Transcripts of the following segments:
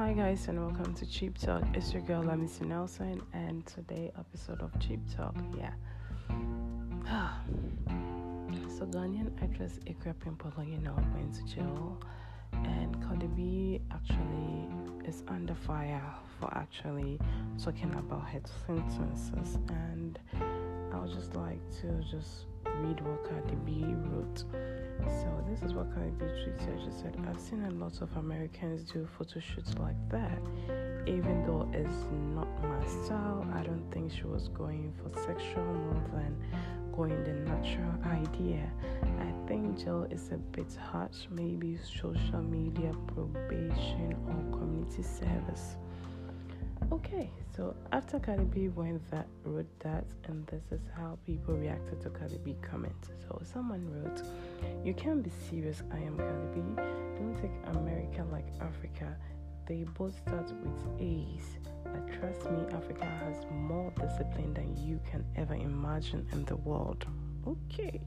Hi guys and welcome to Cheap Talk. It's your girl Lamisi Nelson and today episode of Cheap Talk. Yeah. so Ghanaian actress Akuapem Poloo, you know, went to jail and Cardi B actually is under fire for actually talking about her sentences and I would just like to just read what Cardi wrote. So this is what Cardi B tweeted. She said, "I've seen a lot of Americans do photo shoots like that. Even though it's not my style, I don't think she was going for sexual more than going the natural idea. I think jail is a bit harsh. Maybe social media probation or community service." Okay, so after Cardi B went that wrote that, and this is how people reacted to Cardi B comments. So someone wrote, "You can't be serious. I am Cardi B. Don't take America like Africa. They both start with A's. But trust me, Africa has more discipline than you can ever imagine in the world." Okay,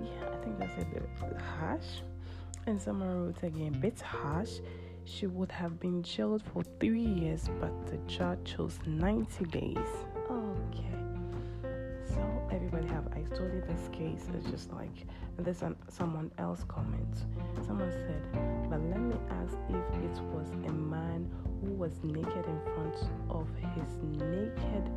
yeah, I think that's a bit harsh. And someone wrote again, bit harsh she would have been jailed for three years, but the judge chose 90 days. Okay. So everybody have I told you this case is just like and there's an, someone else comment. Someone said, but let me ask if it was a man who was naked in front of his naked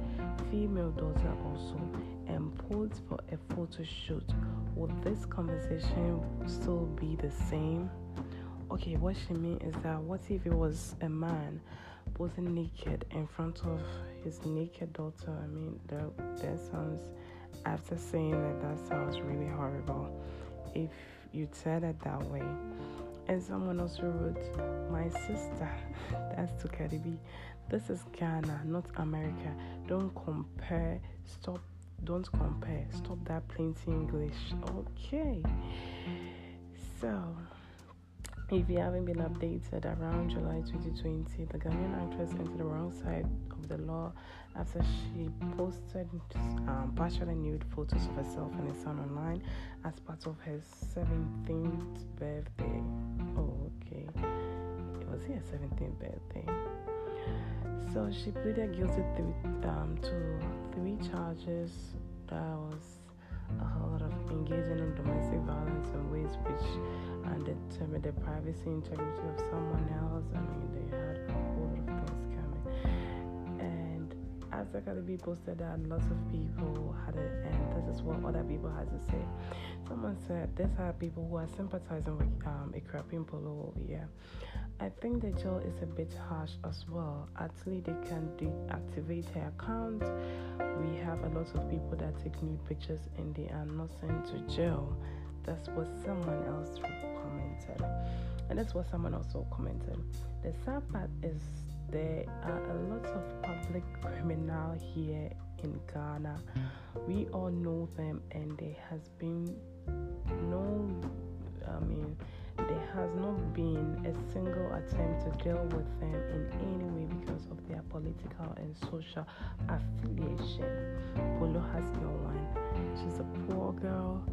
female daughter also and posed for a photo shoot, would this conversation still be the same? Okay, what she mean is that what if it was a man posing naked in front of his naked daughter? I mean, that that sounds. After saying that, that sounds really horrible. If you said it that way, and someone also wrote, "My sister." That's to Cardi B. This is Ghana, not America. Don't compare. Stop. Don't compare. Stop that plain English. Okay. So. If you haven't been updated, around July 2020, the Ghanaian actress entered the wrong side of the law after she posted um, partially nude photos of herself and her son online as part of her 17th birthday. Oh, okay. It was her 17th birthday. So she pleaded guilty to, um, to three charges. That was a whole lot of engaging in domestic violence in ways which undetermine the privacy integrity of someone else. I mean, they had a whole lot of things coming. And as the Cardi posted that, lots of people had it, and this is what other people had to say. Someone said, These are people who are sympathizing with um, Akuapem Poloo over here. I think the jail is a bit harsh as well. Actually, they can deactivate her account. We have a lot of people that take nude pictures and they are not sent to jail. That's what someone else commented. And that's what someone also commented. The sad part is there are a lot of public criminal here in Ghana. We all know them and there has been no I mean there has not been a single attempt to deal with them in any way because of their political and social affiliation. Poloo has no one. She's a poor girl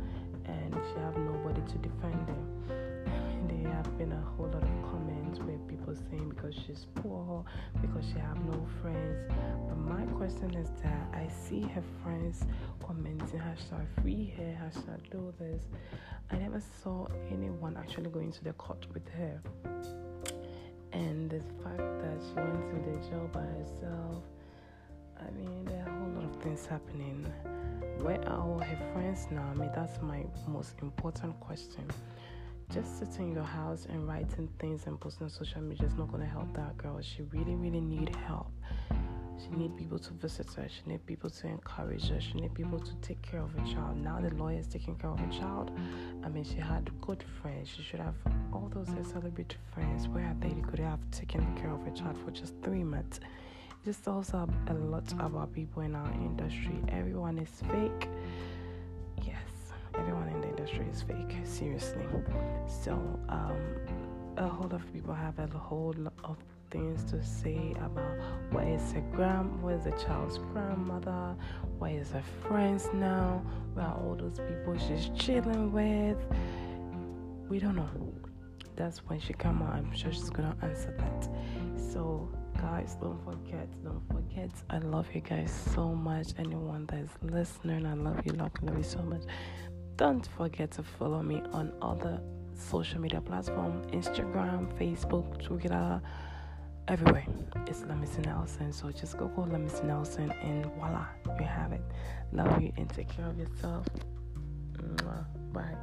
and she have nobody to defend them. There have been a whole lot of comments where people saying because she's poor, because she have no friends. But my question is that I see her friends commenting hashtag free her, hashtag do this. I never saw anyone actually going to the court with her. And the fact that she went to the jail by herself, I mean, there are a whole lot of things happening. Where are all her friends now? I mean, that's my most important question. Just sitting in your house and writing things and posting on social media is not going to help that girl. She really, really need help. She need people to visit her. She need people to encourage her. She need people to take care of her child. Now the lawyer is taking care of her child. I mean, she had good friends. She should have all those celebrity friends. Where are they? They could have taken care of her child for just three months. Just tells a lot about people in our industry. Everyone is fake. Yes, everyone in the industry is fake. Seriously. So, um, a whole lot of people have a whole lot of things to say about what is her gram, what is the child's grandmother, what is her friends now, where are all those people she's chilling with. We don't know. that's when she come out. I'm sure she's gonna answer that. So guys, don't forget, don't forget. I love you guys so much. Anyone that is listening, I love you, love, love you so much. Don't forget to follow me on other social media platforms: Instagram, Facebook, Twitter everywhere. It's Lamisi Nelson. So just Google Lamisi Nelson and voila, you have it. Love you and take care of yourself. Bye.